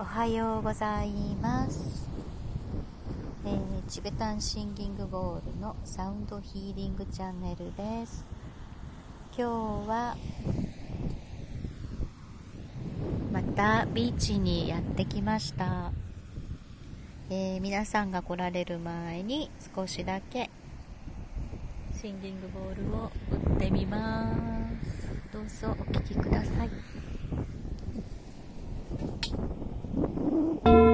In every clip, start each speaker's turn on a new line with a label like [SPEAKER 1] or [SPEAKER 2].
[SPEAKER 1] おはようございます、えーチベタンシンギングボールのサウンドヒーリングチャンネルです。今日はまたビーチにやってきました、えー皆さんが来られる前に少しだけシンギングボールを打ってみます。どうぞお聴きください。thank you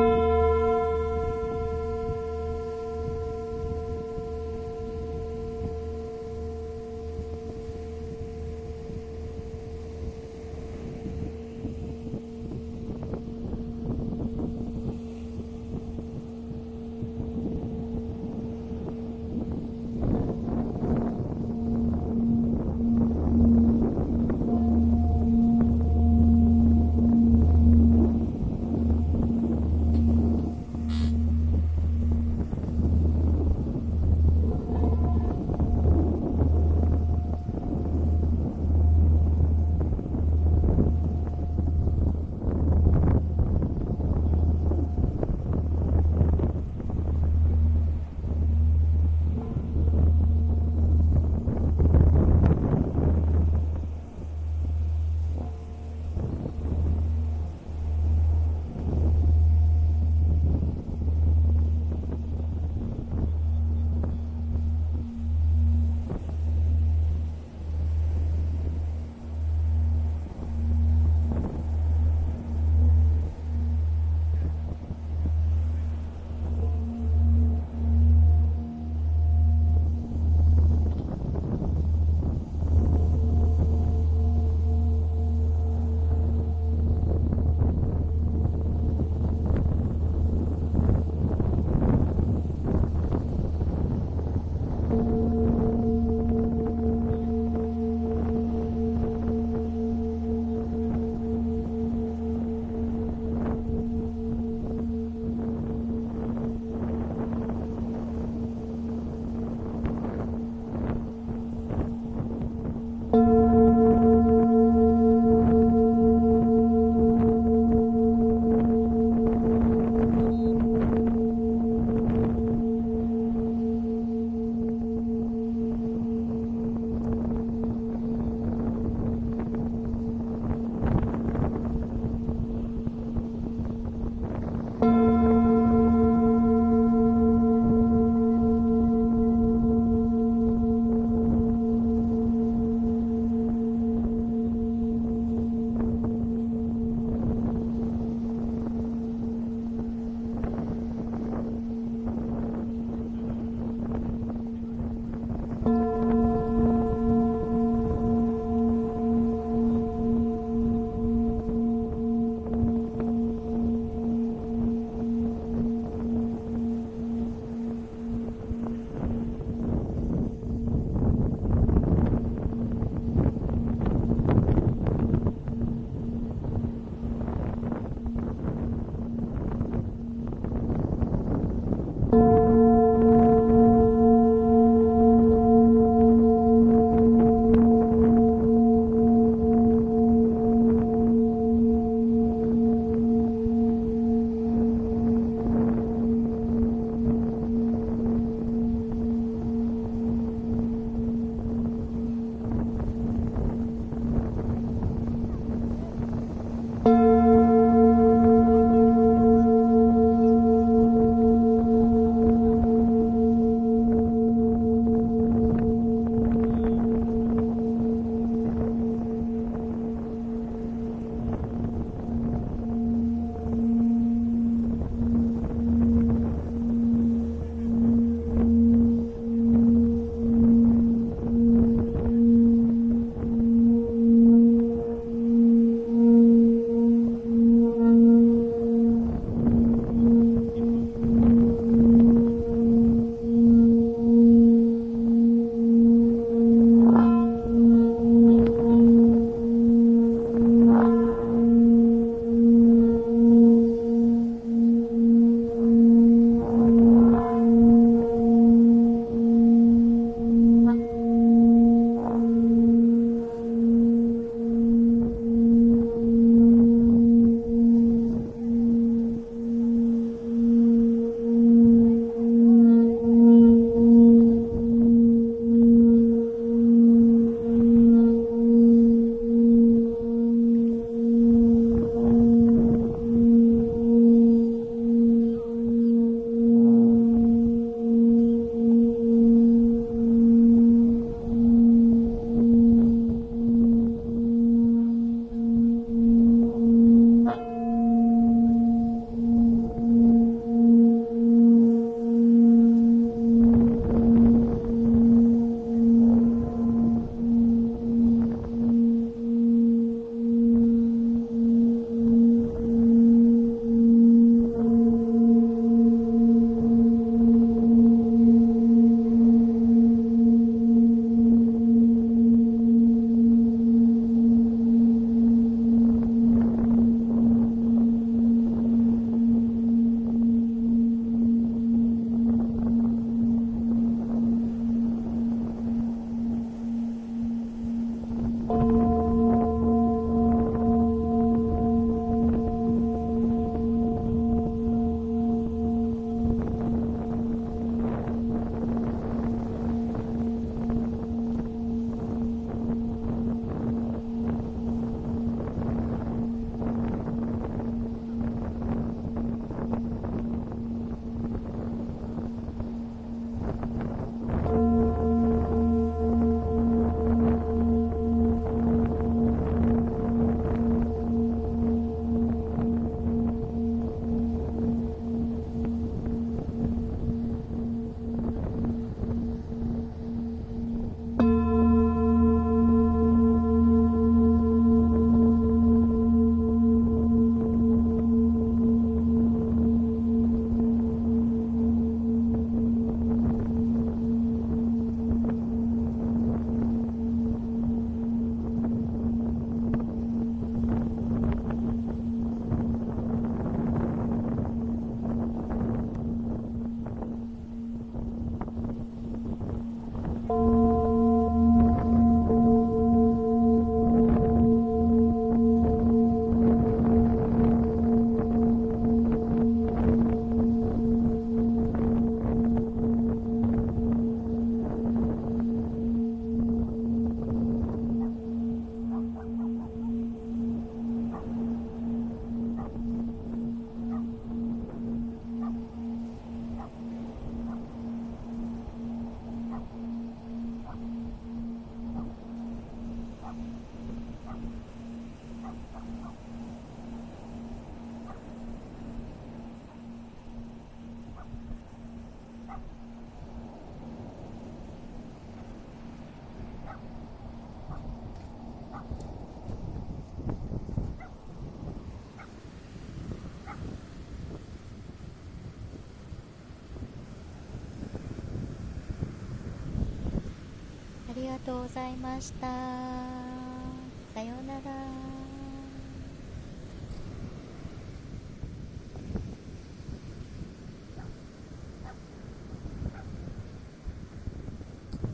[SPEAKER 1] ありがとうございました。さようなら。